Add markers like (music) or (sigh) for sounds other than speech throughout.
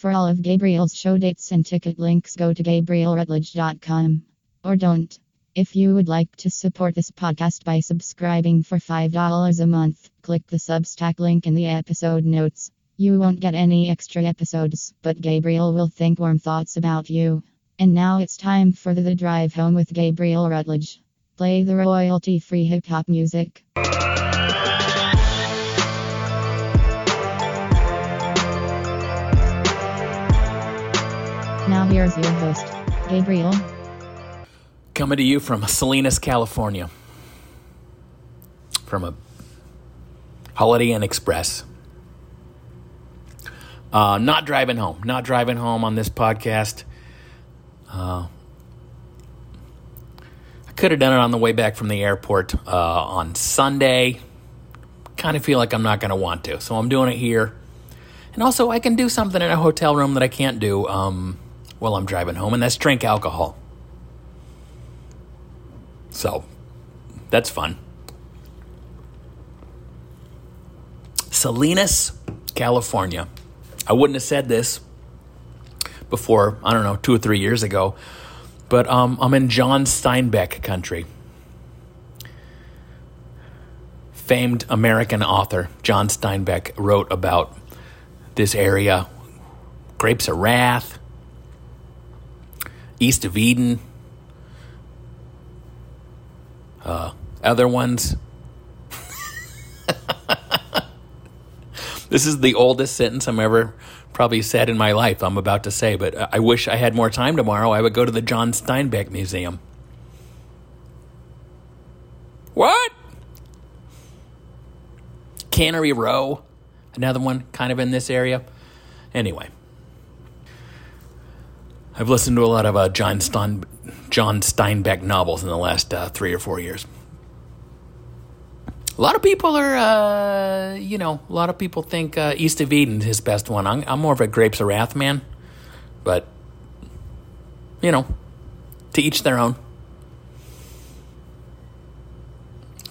For all of Gabriel's show dates and ticket links, go to GabrielRutledge.com. Or don't. If you would like to support this podcast by subscribing for $5 a month, click the Substack link in the episode notes. You won't get any extra episodes, but Gabriel will think warm thoughts about you. And now it's time for the, drive home with Gabriel Rutledge. Play the royalty free hip hop music. Here's your host, Gabriel. Coming to you from Salinas, California. From a Holiday Inn Express. Uh, not driving home. Not driving home on this podcast. Uh, I could have done it on the way back from the airport uh, on Sunday. Kind of feel like I'm not going to want to. So I'm doing it here. And also, I can do something in a hotel room that I can't do um, while I'm driving home, and that's drink alcohol. So that's fun. Salinas, California. I wouldn't have said this before, I don't know, two or three years ago, but um, I'm in John Steinbeck country. Famed American author John Steinbeck wrote about this area Grapes of Wrath, East of Eden, uh, other ones. (laughs) this is the oldest sentence I'm ever probably said in my life, I'm about to say, but I wish I had more time tomorrow. I would go to the John Steinbeck Museum. What? Cannery Row, another one kind of in this area. Anyway. I've listened to a lot of uh, John, Stein, John Steinbeck novels in the last uh, three or four years. A lot of people are, uh, you know, a lot of people think uh, East of Eden is his best one. I'm, I'm more of a Grapes of Wrath man, but, you know, to each their own.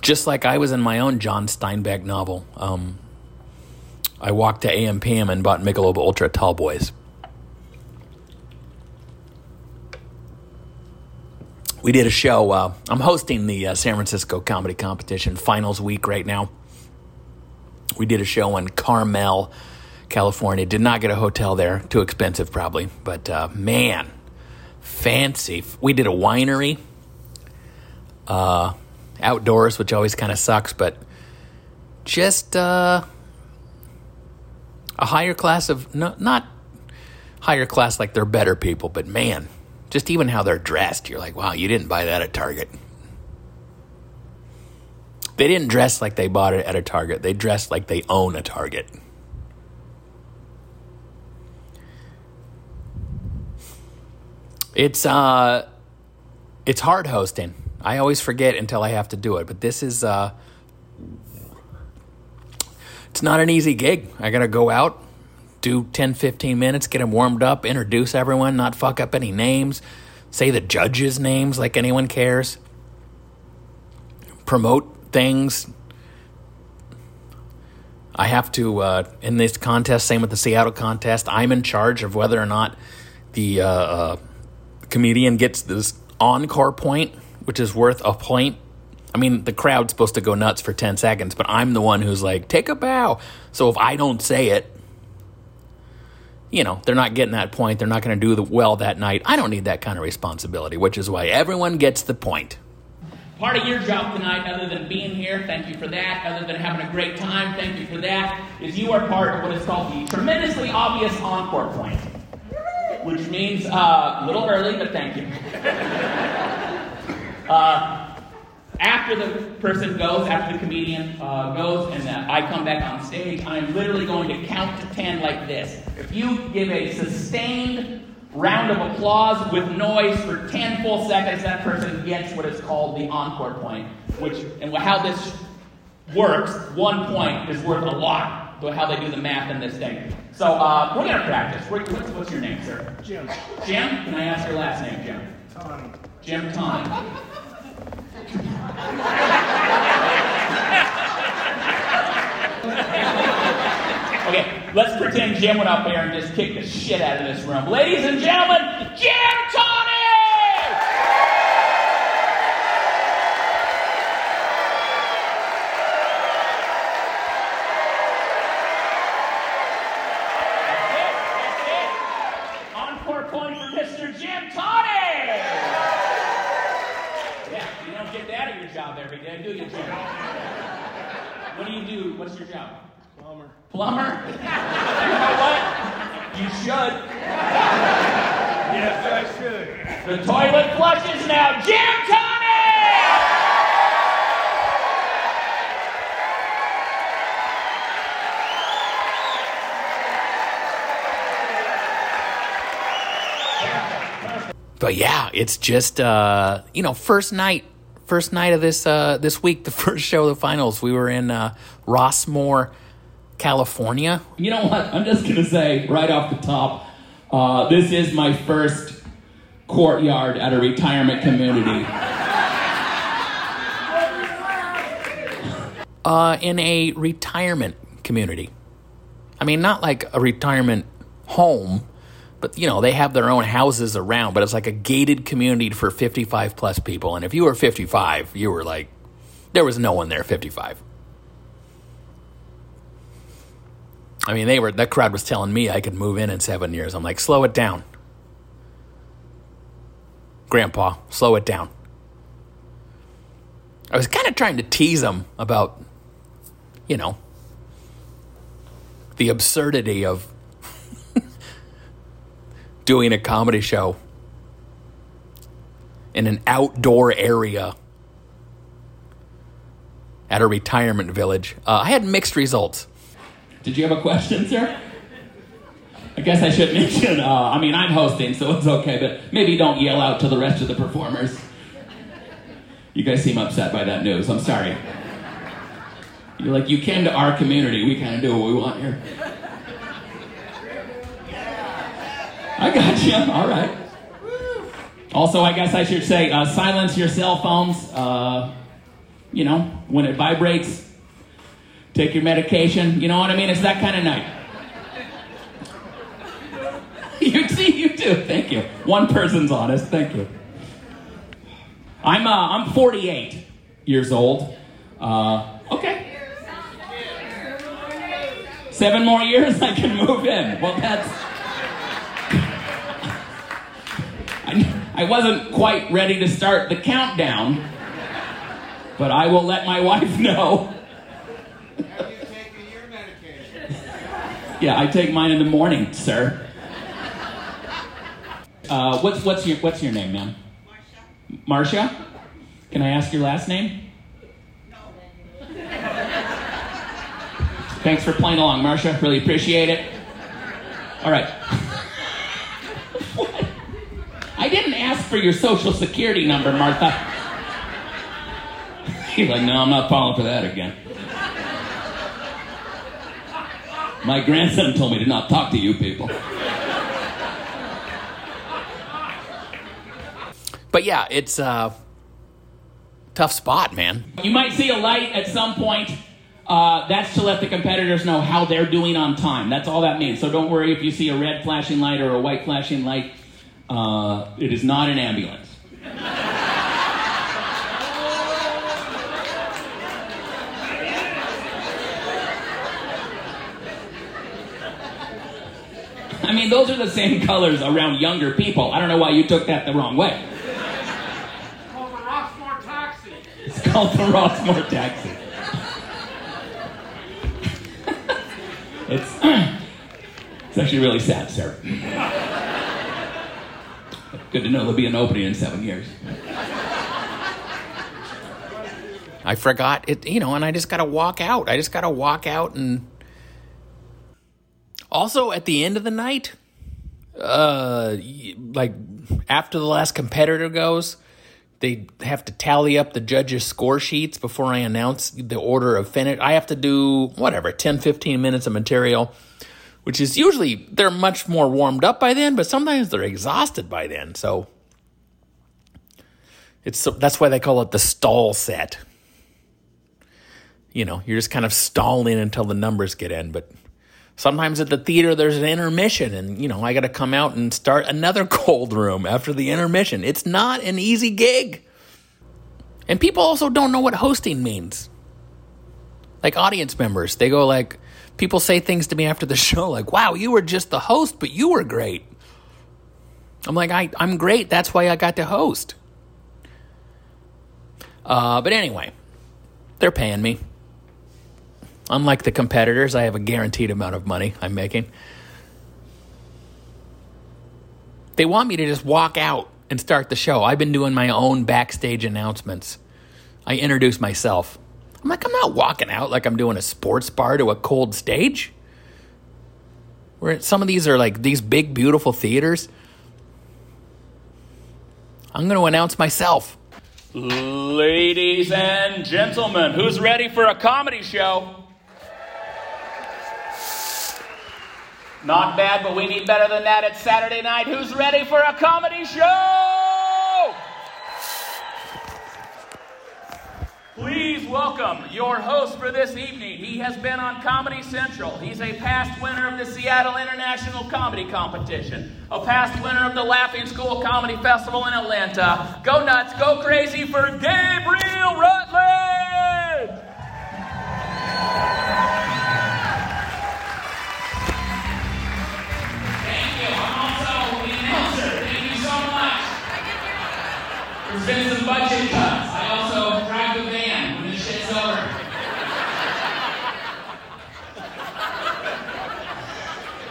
Just like I was in my own John Steinbeck novel, um, I walked to AMPM and bought Michelob Ultra Tall Boys. We did a show. Uh, I'm hosting the uh, San Francisco Comedy Competition finals week right now. We did a show in Carmel, California. Did not get a hotel there. Too expensive, probably. But uh, man, fancy. We did a winery uh, outdoors, which always kind of sucks, but just uh, a higher class of, no, not higher class like they're better people, but man just even how they're dressed, you're like, wow, you didn't buy that at Target. They didn't dress like they bought it at a Target. They dressed like they own a Target. It's uh it's hard hosting. I always forget until I have to do it, but this is uh it's not an easy gig. I got to go out do 10, 15 minutes, get them warmed up, introduce everyone, not fuck up any names, say the judges' names like anyone cares, promote things. I have to, uh, in this contest, same with the Seattle contest, I'm in charge of whether or not the uh, uh, comedian gets this encore point, which is worth a point. I mean, the crowd's supposed to go nuts for 10 seconds, but I'm the one who's like, take a bow. So if I don't say it, you know, they're not getting that point. They're not going to do the well that night. I don't need that kind of responsibility, which is why everyone gets the point. Part of your job tonight, other than being here, thank you for that, other than having a great time, thank you for that, is you are part of what is called the tremendously obvious encore point. Which means uh, a little early, but thank you. (laughs) uh, after the person goes, after the comedian uh, goes, and uh, I come back on stage, I'm literally going to count to 10 like this. If you give a sustained round of applause with noise for 10 full seconds, that person gets what is called the encore point, which, and how this works, one point is worth a lot, how they do the math in this thing. So uh, we're going to practice. What's, what's your name, sir? Jim. Jim? Can I ask your last name, Jim? Tony. Jim Tony. Okay, let's pretend Jim went up there and just kicked the shit out of this room. Ladies and gentlemen, Jim Tawney! Encore point for Mr. Jim Tawney! Yeah, you don't get that at your job every day, do you, Jim? What do you do? What's your job? Plumber. Plumber? (laughs) you know what? You should. Yes, I should. The toilet flushes now. Jim Tawney! But yeah, it's just uh, you know first night, first night of this uh, this week, the (laughs) first show of the finals. We were in uh, Rossmoor, California. You know what? I'm just going to say right off the top uh, this is my first courtyard at a retirement community. (laughs) uh, in a retirement community. I mean, not like a retirement home, but you know, they have their own houses around, but it's like a gated community for 55 plus people. And if you were 55, you were like, there was no one there 55. I mean, they were, that crowd was telling me I could move in in seven years. I'm like, slow it down. Grandpa, slow it down. I was kind of trying to tease them about, you know, the absurdity of doing a comedy show in an outdoor area at a retirement village. Uh, I had mixed results. Did you have a question, sir? I guess I should (laughs) mention, uh, I mean, I'm hosting, so it's okay, but maybe don't yell out to the rest of the performers. You guys seem upset by that news. I'm sorry. You're like, you came to our community. We kind of do what we want here. I got you. (laughs) All right. Also, I guess I should say, uh, silence your cell phones. Uh, you know, when it vibrates, take your medication. You know what I mean? It's that kind of night. (laughs) you see, you do. Thank you. One person's honest. Thank you. I'm uh, I'm 48 years old. Uh, okay. Seven more years, (laughs) I can move in. Well, that's. I, wasn't quite ready to start the countdown, but I will let my (laughs) wife know. Have you taken your medication? Yeah, I take mine in the morning, sir. Uh, what's what's your what's your name, ma'am? Marcia. Marcia? Can I ask your last name? No. Thanks for playing along, Marcia. Really appreciate it. All right. What? I didn't ask for your social security number, Martha. He's like, no, I'm not falling for that again. My grandson told me to not talk to you people. But yeah, it's a tough spot, man. You might see a light at some point. Uh, that's to let the competitors know how they're doing on time. That's all that means. So don't worry if you see a red flashing light or a white flashing light. Uh, it is not an ambulance. I mean, those are the same colors around younger people. I don't know why you took that the wrong way. Call the Rossmoor taxi. It's called the Rossmoor taxi. (laughs) it's (clears throat) it's actually really sad, sir. Good to know there'll be an opening in seven years. I forgot it, you know, and I just got to walk out. I just got to walk out and also at the end of the night, uh, like after the last competitor goes, they have to tally up the judges' score sheets before I announce the order of finish. I have to do whatever 10, 15 minutes of material, which is usually they're much more warmed up by then, but sometimes they're exhausted by then. So it's that's why they call it the stall set you know, you're just kind of stalling until the numbers get in. But Sometimes at the theater, there's an intermission, and you know, I got to come out and start another (laughs) cold room after the intermission. It's not an easy gig. And people also don't know what hosting means. Like audience members, they go like, people say things to me after the (laughs) show, like, wow, you were just the host, but you were great. I'm like, I, I'm great. That's why I got to host. Uh, but anyway, they're paying me. Unlike the competitors, I have a guaranteed amount of money I'm making. They want me to just walk out and start the show. I've been doing my own backstage announcements. I introduce myself. I'm like, I'm not walking out like I'm doing a sports bar to a cold stage. Where some of these are like these big, beautiful theaters. I'm going to announce myself. Ladies and gentlemen, who's ready for a comedy show? Not bad, but we need better than that. It's Saturday night. Who's ready for a comedy show? Please welcome your host for this evening. He has been on Comedy Central. He's a past winner of the Seattle International Comedy Competition, a past winner of the Laughing Skull Comedy Festival in Atlanta. Go nuts, go crazy for Gabriel Rutledge! Thank you. I'm also the announcer. Thank you so much. There's been some budget cuts. I also drive the van when this shit's over.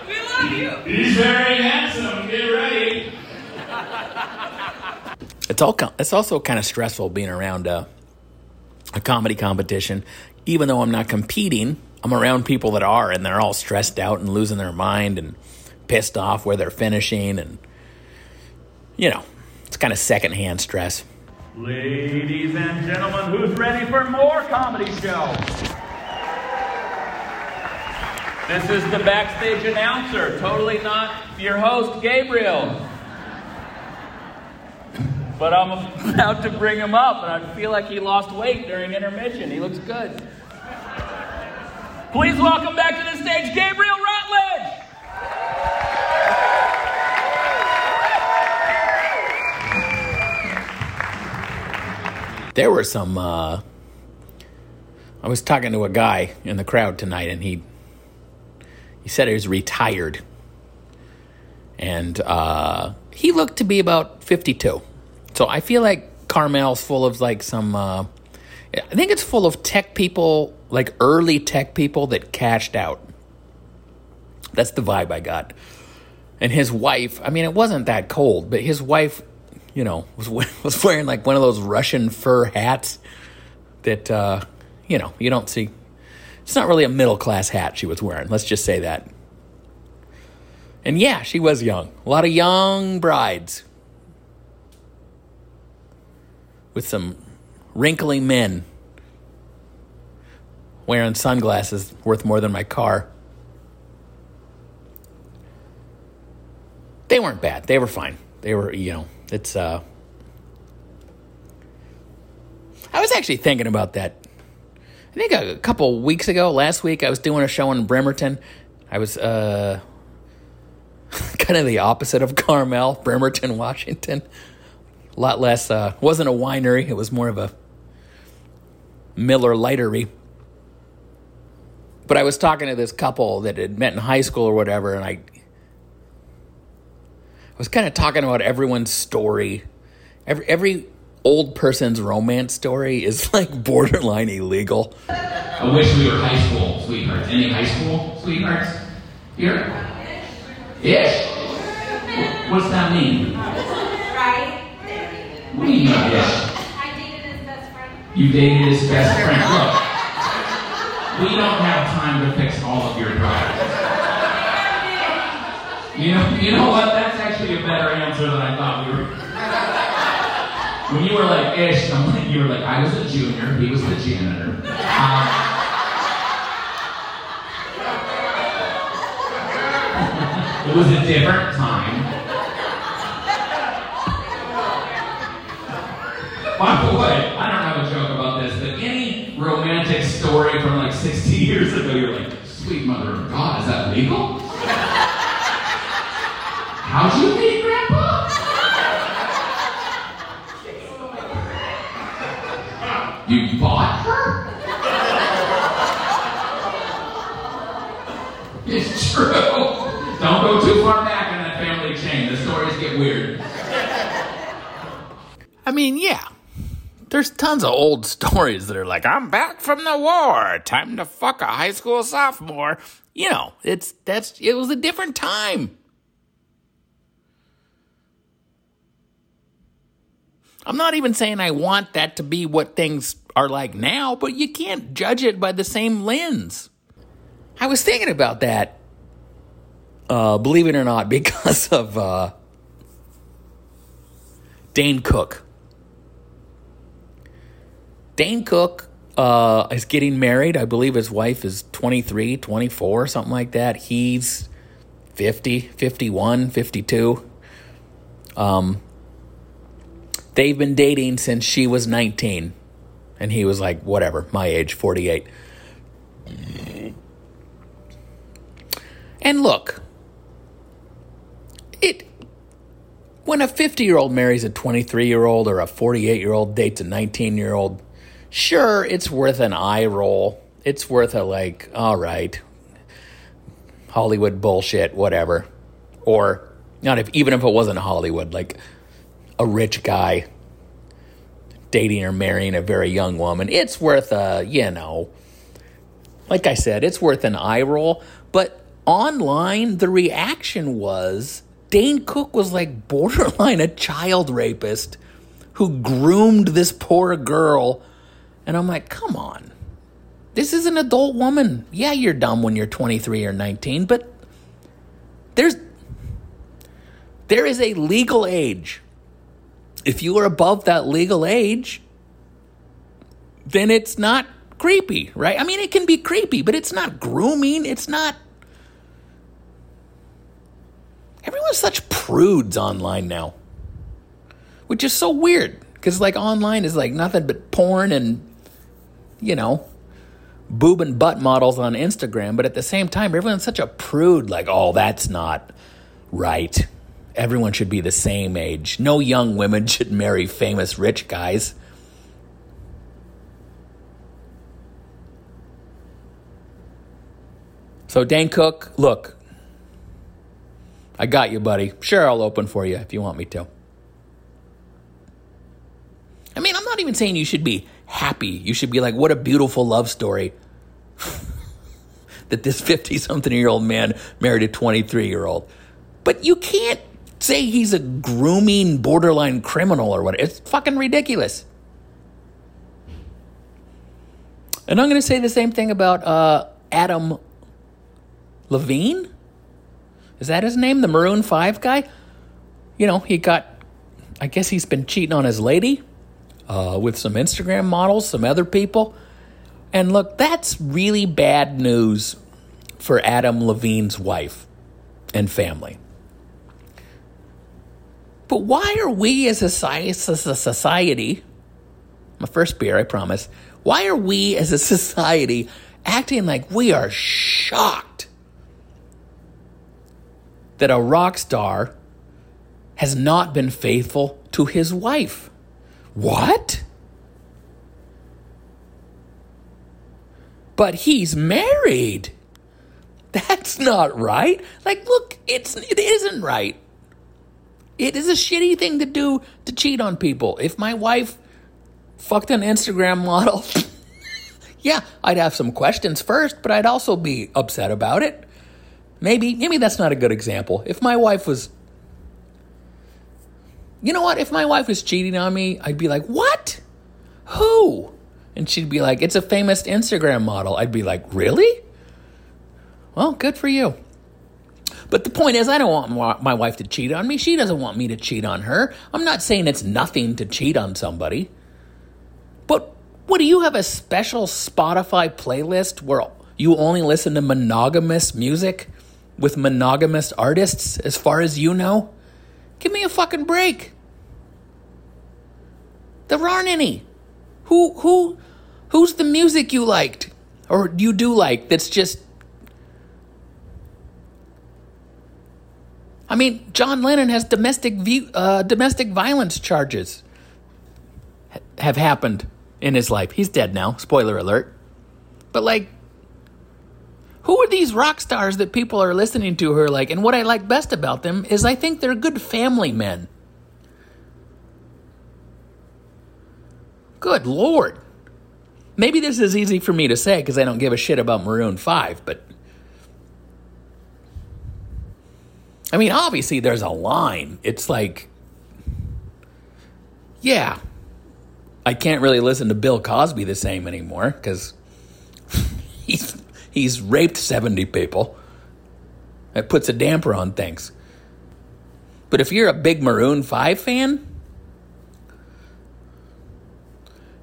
We love you. He's very handsome. Get ready. It's all. It's also kind of stressful being around a, a comedy competition, even though I'm not competing. I'm around people that are, and they're all stressed out and losing their mind and pissed off where they're finishing, and you know, it's kind of secondhand stress. Ladies and gentlemen, who's ready for more comedy show? This is the backstage announcer, totally not your host, Gabriel. But I'm about to bring him up, and I feel like he lost weight during intermission. He looks good. Please welcome back to the stage, Gabriel Rutledge! There were some. Uh, I was talking to a guy in the crowd tonight, and he he said he was retired, and uh, he looked to be about fifty-two. So I feel like Carmel's full of like some. Uh, I think it's full of tech people, like early tech people that cashed out. That's the vibe I got. And his wife, I mean, it wasn't that cold, but his wife, you know, (laughs) was was wearing like one of those Russian fur hats that uh, you know you don't see. It's not really a middle class hat she was wearing. Let's just say that. And yeah, she was young. A lot of young brides with some wrinkly men wearing sunglasses worth more than my car. They weren't bad. They were fine. They were, you know, it's uh I was actually thinking about that. I think a, couple weeks ago, last week I was doing a show in Bremerton. I was uh (laughs) kind of the opposite of Carmel, Bremerton, Washington. A lot less uh wasn't a winery, it was more of a Miller Lightery. But I was talking to this couple that had met in high school or whatever, and I I was kind of talking about everyone's story. Every every old person's romance story is (laughs) like borderline illegal. I wish we were high school sweethearts. Any high school sweethearts here? Ish? What's that mean? What do you mean, ish? I dated his best friend. You dated his best friend. Look, we don't have time to fix all of your problems. You know, you know what? That's actually a better answer than I thought we were. When you were like ish, I'm like, you were like, I was a junior, he was the janitor. Um, (laughs) it was a different time. By the way, I don't have a joke about this, but any romantic story from like 60 years ago, you're like, Sweet mother of God, is that legal? How'd you meet Grandpa? You bought her? It's true. Don't go too far back in that family chain. The stories get weird. I mean, yeah. There's tons of old (laughs) stories that are like, I'm back from the war. Time to fuck a high school sophomore. You know, it's that's it was a different time. I'm not even saying I want that to be what things are like now, but you can't judge it by the same lens. I was thinking about that, uh, believe it or not, (laughs) because of uh, Dane Cook. Dane Cook uh, is getting married. I believe his wife is 23, 24, something like that. He's 50, 51, 52. Um, they've been dating since she was 19. And he was like, whatever, my age, 48. And look, it when a 50 year old marries a 23 year old or a 48 year old dates a 19 year old, sure, it's worth an eye roll. It's worth a like, all right, Hollywood bullshit, whatever. Or not if even if it wasn't Hollywood, like a rich guy dating or marrying a very young woman. It's worth a, you know, like I said, it's worth an eye roll. But online, the reaction was Dane Cook was like borderline a child rapist who groomed this poor girl. And I'm like, come on. This is an adult woman. Yeah, you're dumb when you're 23 or 19, but there's there is a legal age. If you are above that legal age, then it's not creepy, right? I mean, it can be creepy, but it's not grooming. It's not. Everyone's such prudes online now, which is so weird because, like, online is like nothing but porn and, you know, boob and butt models on Instagram. But at the same time, everyone's such a prude, like, oh, that's not right. Everyone should be the same age. No young women (laughs) should marry famous rich guys. So, Dane Cook, look, I got you, buddy. Sure, I'll open for you if you want me to. I mean, I'm not even saying you should be happy. You should be like, what a beautiful love story (laughs) that this 50 something year old man married a 23 year old. But you can't say he's a grooming borderline criminal or what. It's fucking ridiculous. And I'm going to say the same thing about uh, Adam Levine. Is that his name? The Maroon 5 guy? You know, he got, I guess he's been cheating on his lady uh, with some Instagram models, some other people. And look, that's really bad news for Adam Levine's wife and family. But why are we as a society, my first beer, I promise, why are we as a society acting like we are shocked that a rock star has not been faithful to his wife? What? But he's married. That's not right. Like, look, it's it isn't right. It is a shitty thing to do to cheat on people. If my wife fucked an Instagram model, (laughs) yeah, I'd have some questions first, but I'd also be upset about it. Maybe, maybe that's not a good example. If my wife was, you know what? If my wife was cheating on me, I'd be like, what? Who? And she'd be like, it's a famous Instagram model. I'd be like, really? Well, good for you. But the point is, I don't want my wife to cheat on me. She doesn't want me to cheat on her. I'm not saying it's nothing to cheat on somebody. But what do you have a special Spotify playlist where you only listen to monogamous music with monogamous artists as far as you know? Give me a fucking break. There aren't any. Who who who's the music you liked or you do like that's just I mean, John Lennon has domestic view, uh, domestic violence charges have happened in his life. He's dead now. Spoiler alert. But like, who are these rock stars that people are listening to are like, and what I like best about them is I think they're good family men. Good Lord. Maybe this is easy for me to say because I don't give a shit about Maroon 5, but. I mean, obviously, there's a line. It's like. Yeah. I can't really listen to Bill Cosby the same anymore because (laughs) he's, he's raped 70 people. That puts a damper on things. But if you're a big Maroon 5 fan,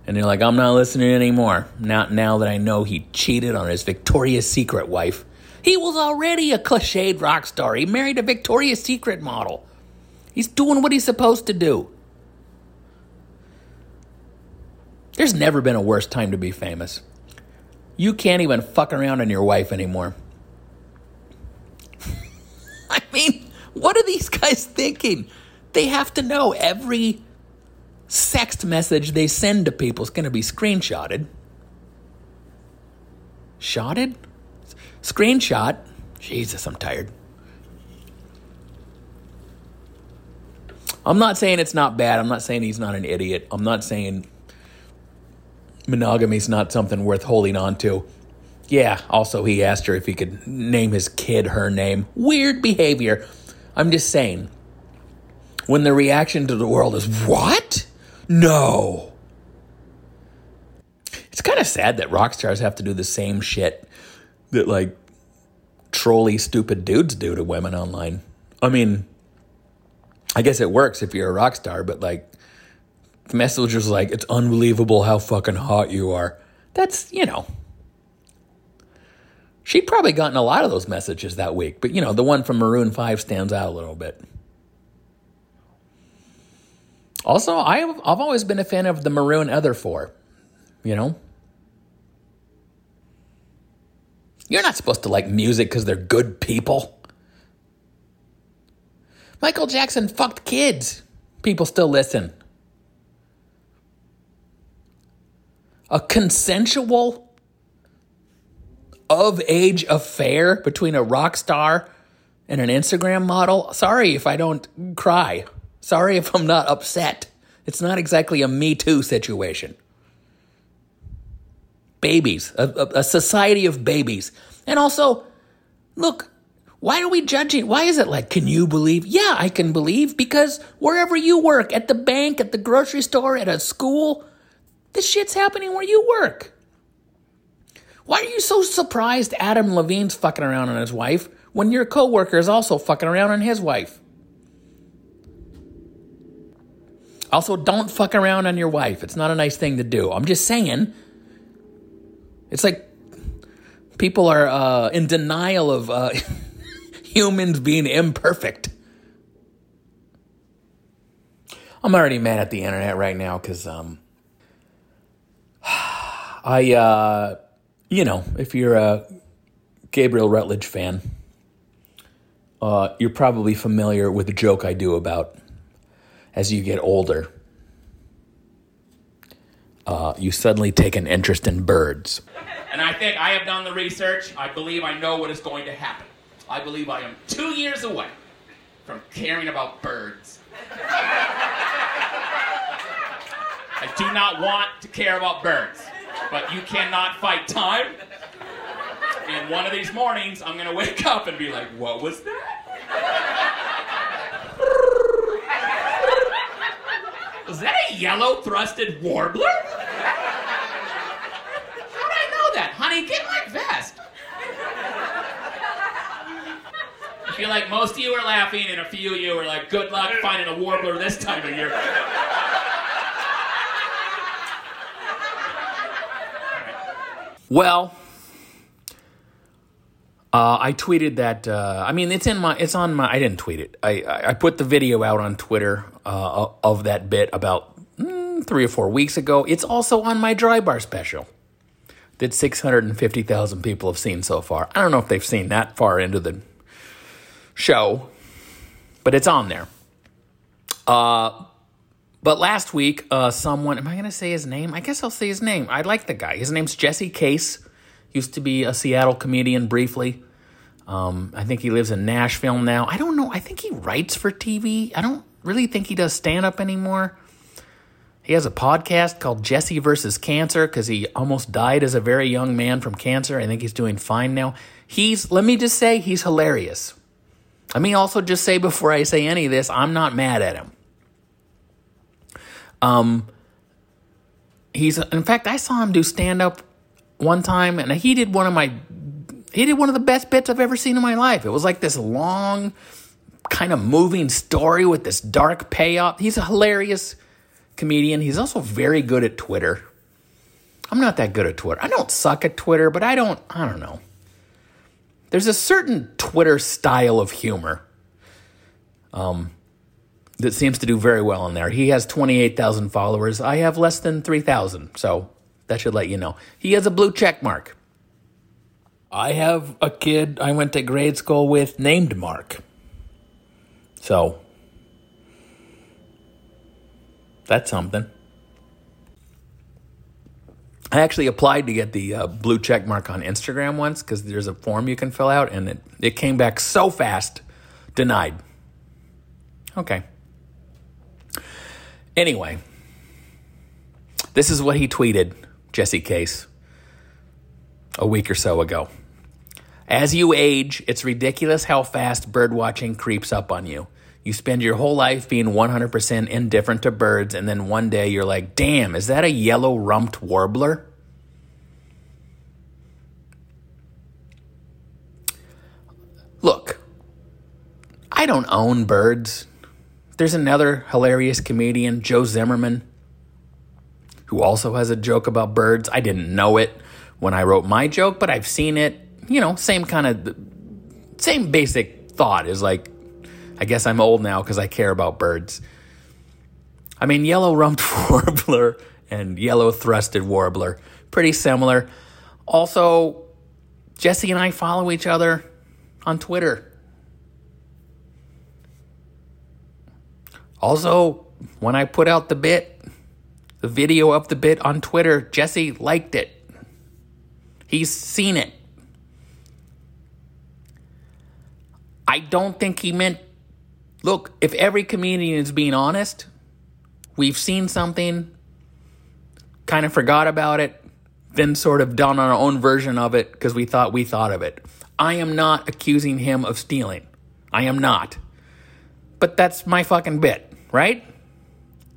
and you're like, I'm not listening anymore. Not now that I know he cheated on his Victoria's Secret wife. He was already a cliched rock star. He married a Victoria's Secret model. He's doing what he's supposed to do. There's never been a worse time to be famous. You can't even fuck around on your wife anymore. (laughs) I mean, what are these guys thinking? They have to know every sext message they send to people is going to be screenshotted. Shotted? Screenshot? Jesus, I'm tired. I'm not saying it's not bad. I'm not saying he's not an idiot. I'm not saying monogamy is not something worth holding on to. Yeah, also, he asked her if he could name his kid her name. Weird behavior. I'm just saying, when the reaction to the world is, what? No. It's kind of sad that rock stars have to do the same shit that, like, trolly, stupid dudes do to women online. I mean, I guess it works if you're a rock star, but, like, message was like, it's unbelievable how fucking hot you are. That's, you know. She'd probably gotten a lot of those messages that week, but, you know, the one from Maroon 5 stands out a little bit. Also, I've, I've always been a fan of the Maroon Other Four. You know? You're not supposed to like music because they're good people. Michael Jackson fucked kids. People still listen. A consensual of age affair between a rock star and an Instagram model. Sorry if I don't cry. Sorry if I'm not upset. It's not exactly a Me Too situation. Babies, a, a, a society of babies. And also, look, why are we judging? Why is it like, can you believe? Yeah, I can believe because wherever you work, at the bank, at the grocery store, at a school, this shit's happening where you work. Why are you so surprised Adam Levine's fucking around on his wife when your coworker is also fucking around on his wife? Also, don't fuck around on your wife. It's not a nice thing to do. I'm just saying. It's like people are uh, in denial of uh, (laughs) humans being imperfect. I'm already mad at the internet right now because um, I, uh, you know, if you're a Gabriel Rutledge fan, uh, you're probably familiar with the joke I do about as you get older, uh, you suddenly take an interest in birds. And I think I have done the research. I believe I know what is going to happen. I believe I am two years away from caring about birds. I do not want to care about birds, but you cannot fight time. And one of these mornings, I'm to wake up and be like, what was that? Was that a yellow throated warbler? How'd I know that? Honey, get my vest. I feel like most of you are laughing and a few of you are like, good luck finding a warbler this time of year. Well, uh, I tweeted that. Uh, I mean, it's in my. It's on my. I didn't tweet it. I I put the video out on Twitter uh, of that bit about mm, three or four weeks ago. It's also on my dry bar special that six hundred and fifty thousand people have seen so far. I don't know if they've seen that far into the show, but it's on there. Uh, but last week, uh, someone, am I going to say his name? I guess I'll say his name. I like the guy. His name's Jesse Case. Used to be a Seattle comedian briefly. Um, I think he lives in Nashville now. I don't know. I think he writes for TV. I don't really think he does stand up anymore. He has a podcast called Jesse versus Cancer because he almost died as a very young man from cancer. I think he's doing fine now. He's, let me just say, he's hilarious. Let me also just say before I say any of this, I'm not mad at him. Um, he's, in fact, I saw him do stand up one time and he did one of my he did one of the best bits I've ever seen in my life. It was like this long, kind of moving story with this dark payoff. He's a hilarious comedian. He's also very good at Twitter. I'm not that good at Twitter. I don't suck at Twitter, but I don't, I don't know. There's a certain Twitter style of humor um, that seems to do very well in there. He has 28,000 followers. I have less than 3,000. So that should let you know. He has a blue check mark. I have a kid I went to grade school with named Mark. So, that's something. I actually applied to get the uh, blue check mark on Instagram once because there's a form you can fill out, and it, it came back so fast denied. Okay. Anyway, this is what he tweeted, Jesse Case, a week or so ago. As you age, it's ridiculous how fast bird watching creeps up on you. You spend your whole life being 100% indifferent to birds, and then one day you're like, damn, is that a yellow rumped warbler? Look, I don't own birds. There's another hilarious comedian, Joe Zimmerman, who also has a joke about birds. I didn't know it when I wrote my joke, but I've seen it you know, same kind of, same basic thought is like, I guess I'm old now because I care about birds. I mean, yellow rumped (laughs) warbler and yellow throated warbler, pretty similar. Also, Jesse and I follow each other on Twitter. Also, when I put out the bit, the video of the bit on Twitter, Jesse liked it. He's seen it. I don't think he meant. Look, if every comedian is being honest, we've seen something, kind of forgot about it, then sort of done our own version of it because we thought we thought of it. I am not accusing him of stealing. I am not. But that's my fucking bit, right?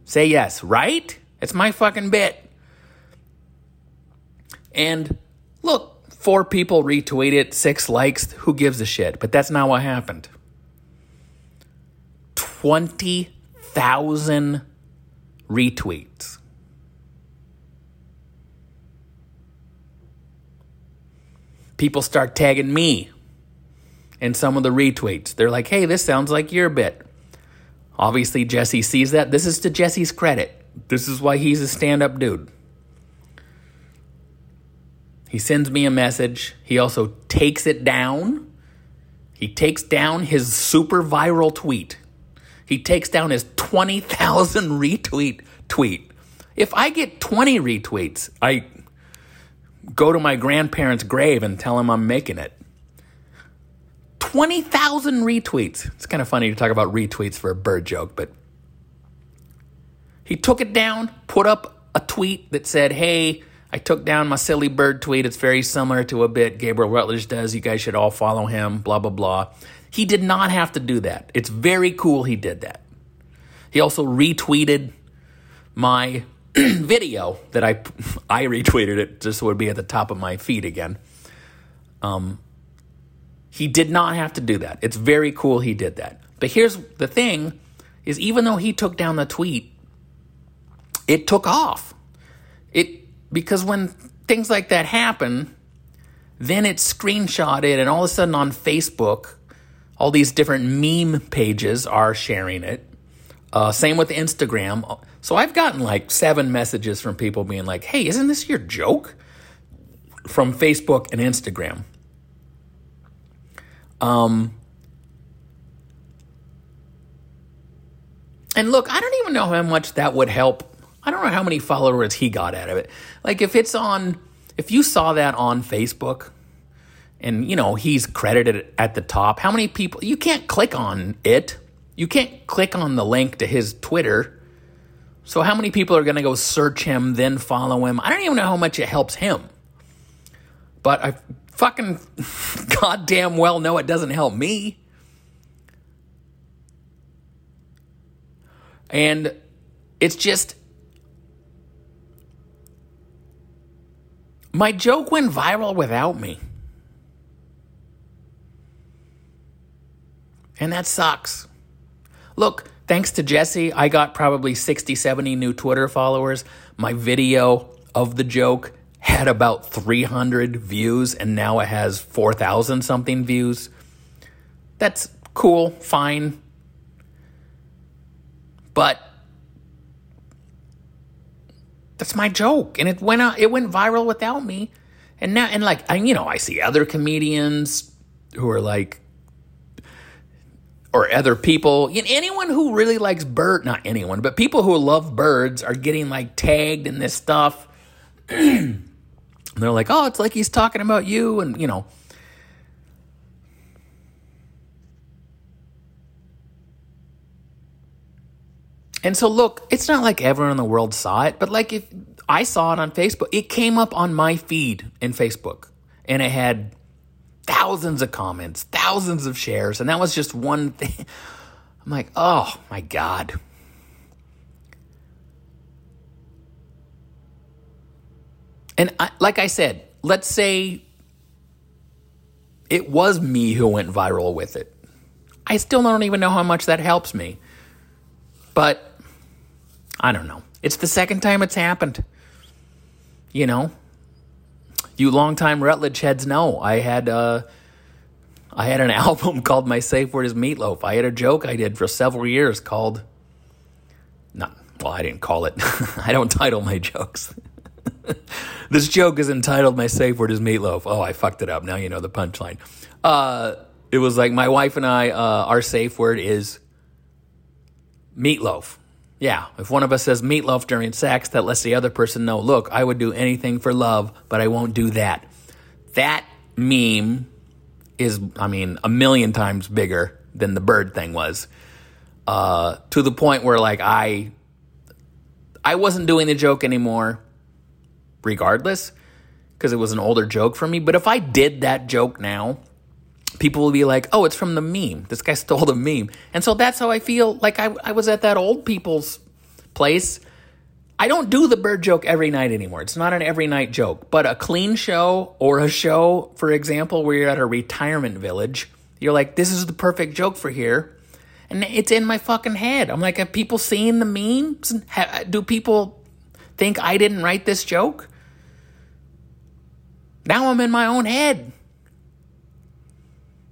Say yes, right? It's my fucking bit. And look, Four people retweet it, six likes. Who gives a shit? But that's not what happened. 20,000 retweets. People start tagging me in some of the retweets. They're like, hey, this sounds like your bit. Obviously, Jesse sees that. This is to Jesse's credit. This is why he's a stand up dude. He sends me a message. He also takes it down. He takes down his super viral tweet. He takes down his 20,000 (laughs) retweet tweet. If I get 20 retweets, I go to my grandparents' grave and tell them I'm making it. 20,000 retweets. It's kind of funny to talk about retweets for a bird joke, but he took it down, put up a tweet that said, Hey, I took down my silly bird tweet. It's very similar to a bit Gabriel Rutledge does. You guys should all follow him, blah, blah, blah. He did not have to do that. It's very cool he did that. He also retweeted my (clears throat) video that I (laughs) I retweeted it just so it would be at the top of my feed again. Um, he did not have to do that. It's very cool he did that. But here's the thing is even though he took down the tweet, it took off. It because when things like that happen, then it's screenshotted, and all of a sudden on Facebook, all these different meme pages are sharing it. Uh, same with Instagram. So I've gotten like seven messages from people being like, hey, isn't this your joke? From Facebook and Instagram. Um, And look, I don't even know how much that would help. I don't know how many followers he got out of it. Like if it's on, if you saw that on Facebook, and you know he's credited at the top, how many people? You can't click on it. You can't click on the link to his Twitter. So how many people are going to go search him, then follow him? I don't even know how much it helps him. But I fucking (laughs) goddamn well know it doesn't help me. And it's just my joke went viral without me. And that sucks. Look, thanks to Jesse, I got probably 60, 70 new Twitter followers. My video of the joke had about 300 views, and now it has 4,000 something views. That's cool, fine. But that's my joke, and it went out, it went viral without me. And now, and like, I, you know, I see other comedians who are like, or other people, anyone who really likes bird, not anyone, but people who love birds are getting like tagged in this stuff. (clears throat) they're like, oh, it's like he's talking about you, and you know. And so, look, it's not like everyone in the world saw it, but like if I saw it on Facebook, it came up on my feed in Facebook, and it had thousands of comments, thousands of shares, and that was just one thing. (laughs) I'm like, oh my God. And I, like I said, let's say it was me who went viral with it. I still don't even know how much that helps me. But I don't know. It's the second time it's happened. You know, you longtime Rutledge heads know I had uh, I had an (laughs) album called My Safe Word Is Meatloaf. I had a joke I did for several years called not well, I didn't call it. (laughs) I don't title my jokes. (laughs) this joke is entitled My Safe Word Is Meatloaf. Oh, I fucked it up. Now you know the punchline. Uh, it was like my wife and I, uh, our safe word is meatloaf. Yeah, if one of us says meatloaf during sex, that lets the other person know, look, I would do anything for love, but I won't do that. That meme is, I mean, a million times bigger than the bird thing was. Uh, to the point where, like, I, I wasn't doing the joke anymore, regardless, because it was an older joke for me. But if I did that joke now, people will be like, oh, it's from the meme. This guy (laughs) stole the meme. And so that's how I feel like I, I was at that old people's place. I don't do the bird joke every night anymore. It's not an every night joke. But a clean show or a show, for example, where you're at a retirement village, you're like, this is the perfect joke for here. And it's in my fucking head. I'm like, have people seen the memes? Do people think I didn't write this joke? Now I'm in my own head.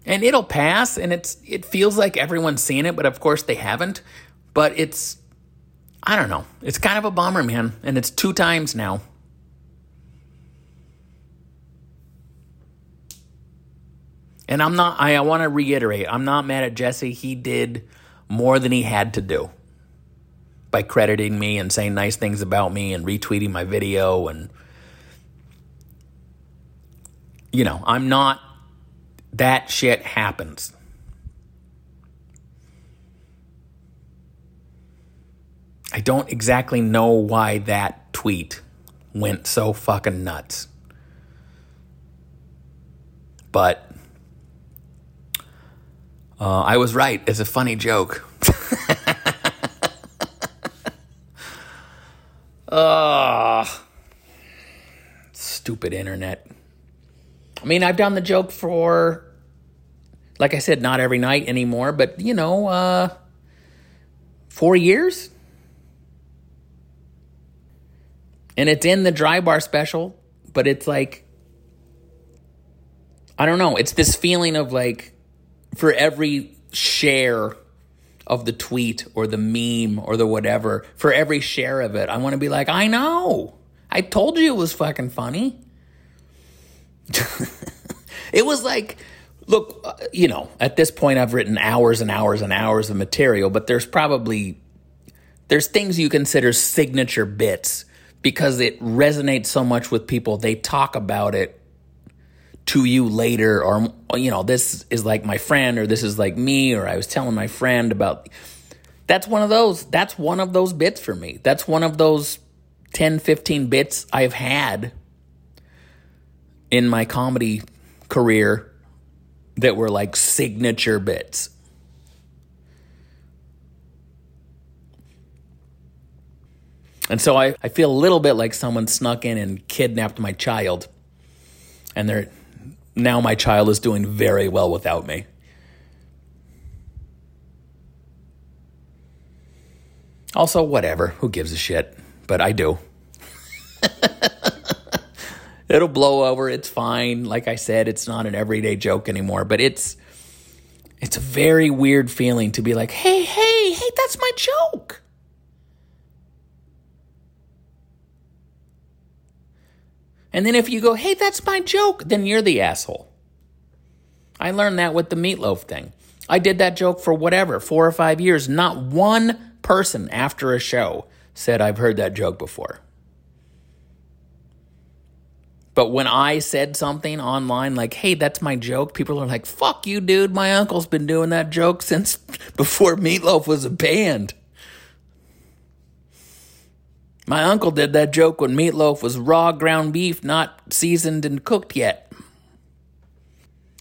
And it'll pass and it's it feels like everyone's seen it but of course they haven't. But it's i don't know. It's kind of a bummer man and it's two times now. And i'm not i, I want to reiterate i'm not mad at jesse. He did more than he had to do by crediting me and saying nice things about me and retweeting my video and you know i'm not that shit happens. I don't exactly know why that tweet went so fucking nuts. But uh, I was right. It's a funny joke. oh, (laughs) stupid internet. I mean, I've done the joke for, like I said, not every night anymore, but you know, uh, four years. And it's in the dry bar special, but it's like, I don't know. It's this feeling of like, for every share of the tweet or the meme or the whatever, for every share of it, I want to be like, I know. I told you it was fucking funny. (laughs) it was like, look, uh, you know, at this point, I've written hours and hours and hours of material, but there's probably there's things you consider signature bits because it resonates so much with people. They talk about it to you later, or, you know, this is like my friend, or this is like me, or I was telling my friend about. That's one of those. That's one of those bits for me. That's one of those 10, 15 bits I've had in my comedy career that were like signature bits. And so I, I feel a little bit like someone snuck in and kidnapped my child. And they're now my child is doing very well without me. Also, whatever. Who gives a shit? But I do. (laughs) It'll blow over. It's fine. Like I said, it's not an everyday joke anymore, but it's it's a very weird feeling to be like, "Hey, hey, hey, that's my joke." And then if you go, hey, that's my joke, then you're the asshole. I learned that with the meatloaf thing. I did that joke for whatever, four or five years. Not one person after a show said, I've heard that joke before. But when I said something online like, hey, that's my joke, people are like, fuck you, dude. My uncle's been doing that joke since (laughs) before Meatloaf was a band. My uncle did that joke when meatloaf was raw ground beef, not seasoned and cooked yet.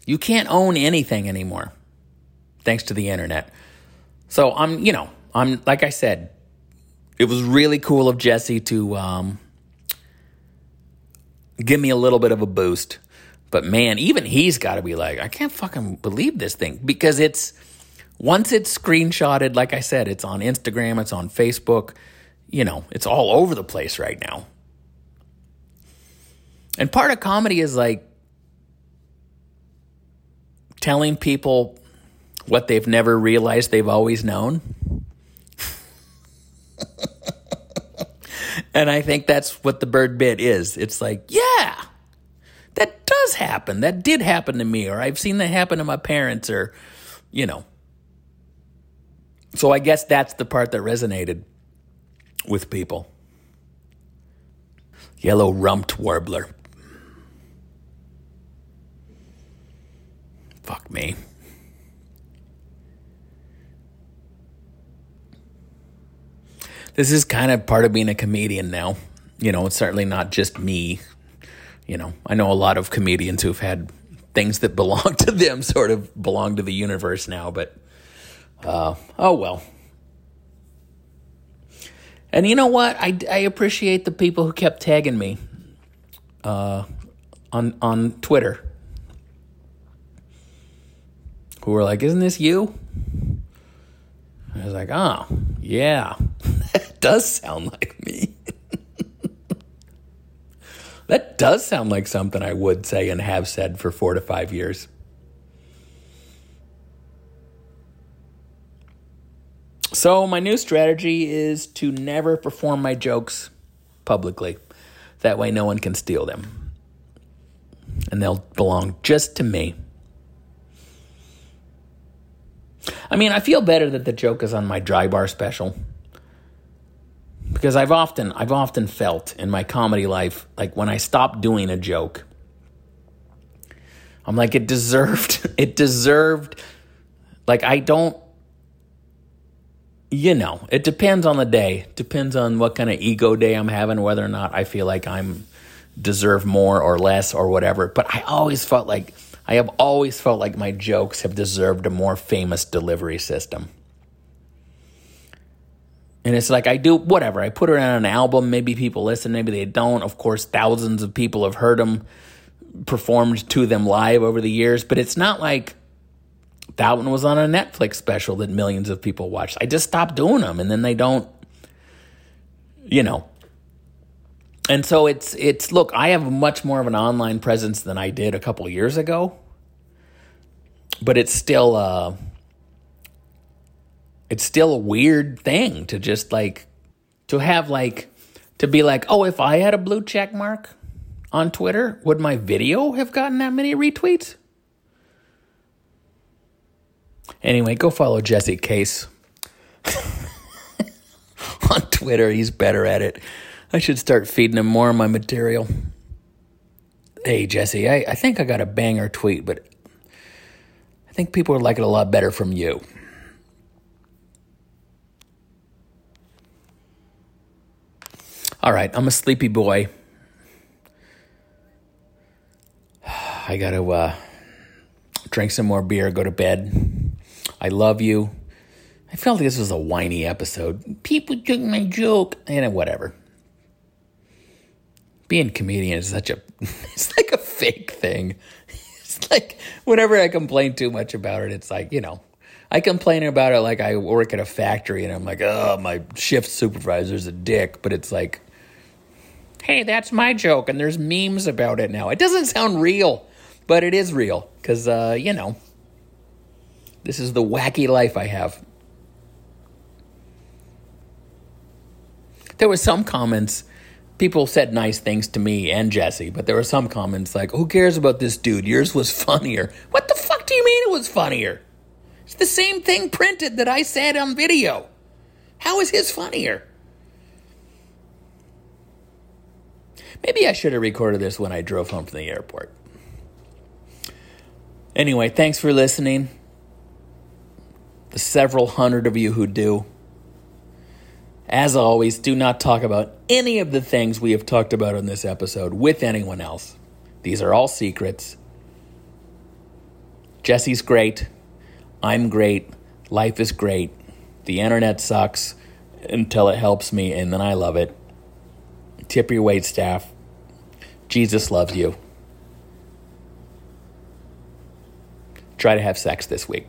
You can't own anything anymore, thanks to the internet. So I'm, you know, I'm like I said, it was really cool of Jesse to um, give me a little bit of a boost. But man, even he's got to be like, I can't fucking believe this thing because it's once it's screenshotted. Like I said, it's on Instagram, it's on Facebook you know, it's all over the place right now. And part of comedy is like telling people what they've never realized they've always known. (laughs) and I think that's what the bird bit is. It's like, yeah, that does happen. That did happen to me, or I've seen that happen to my parents, or, you know. So I guess that's the part that resonated with people. Yellow rumped warbler. Fuck me. This is kind of part of being a comedian now. You know, it's certainly not just me. You know, I know a lot of comedians who've had things that (laughs) belong to them sort of belong to the universe now, but uh, oh well. And you know what? I, I appreciate the people who kept tagging me uh, on on Twitter, who were like, "Isn't this you?" I was like, "Oh, yeah, does sound like me." (laughs) that does sound like something I would say and have said for four to five years. So, my new strategy is to never perform my jokes publicly. That way, no one can steal them. And they'll belong just to me. I mean, I feel better that the joke is on my dry bar special. Because I've often I've often felt in my comedy life like when I stop doing a joke I'm like it deserved (laughs) it deserved like I don't you know, it depends on the day. Depends on what kind of ego day I'm having, whether or not I feel like I'm deserve more or less or whatever. But I always felt like I have always felt like my jokes have deserved a more famous delivery system. And it's like I do whatever. I put it on an album. Maybe people listen, maybe they don't. Of course, thousands of people have heard them performed to them live over the years, but it's not like that one was on a Netflix special that millions of people watched. I just stopped doing them and then they don't you know. And so it's it's look, I have much more of an online presence than I did a couple years ago. But it's still uh it's still a weird thing to just like to have like to be like, "Oh, if I had a blue check mark on Twitter, would my video have gotten that many retweets?" Anyway, go follow Jesse Case. (laughs) On Twitter. He's better at it. I should start feeding him more of my material. Hey, Jesse, I, I think I got a banger tweet, but I think people would like it a lot better from you. All right, I'm a sleepy boy. (sighs) I got to uh, drink some more beer, go to bed. I love you. I felt like this was a whiny episode. People took my joke. And whatever. Being comedian is such a, (laughs) it's like a fake thing. (laughs) It's like whenever I complain too much about it, it's like, you know, I complain about it like I work at a factory and I'm like, oh, my shift supervisor's a dick. But it's like, hey, that's my joke. And there's memes about it now. It doesn't sound real, but it is real because, uh, you know, this is the wacky life I have. There were some comments people said nice things to me and Jesse, but there were some comments like, "Who cares about this dude? Yours was funnier." What the fuck do you mean it was funnier? It's the same thing printed that I said on video. How is his funnier? Maybe I should have recorded this when I drove home from the airport. Anyway, thanks for listening. The several hundred of you who do. As always, do not talk about any of the things we have talked about in this episode with anyone else. These are all secrets. Jesse's great. I'm great. Life is great. The internet sucks until it helps me, and then I love it. Tip your wait staff. Jesus loves you. Try to have sex this week.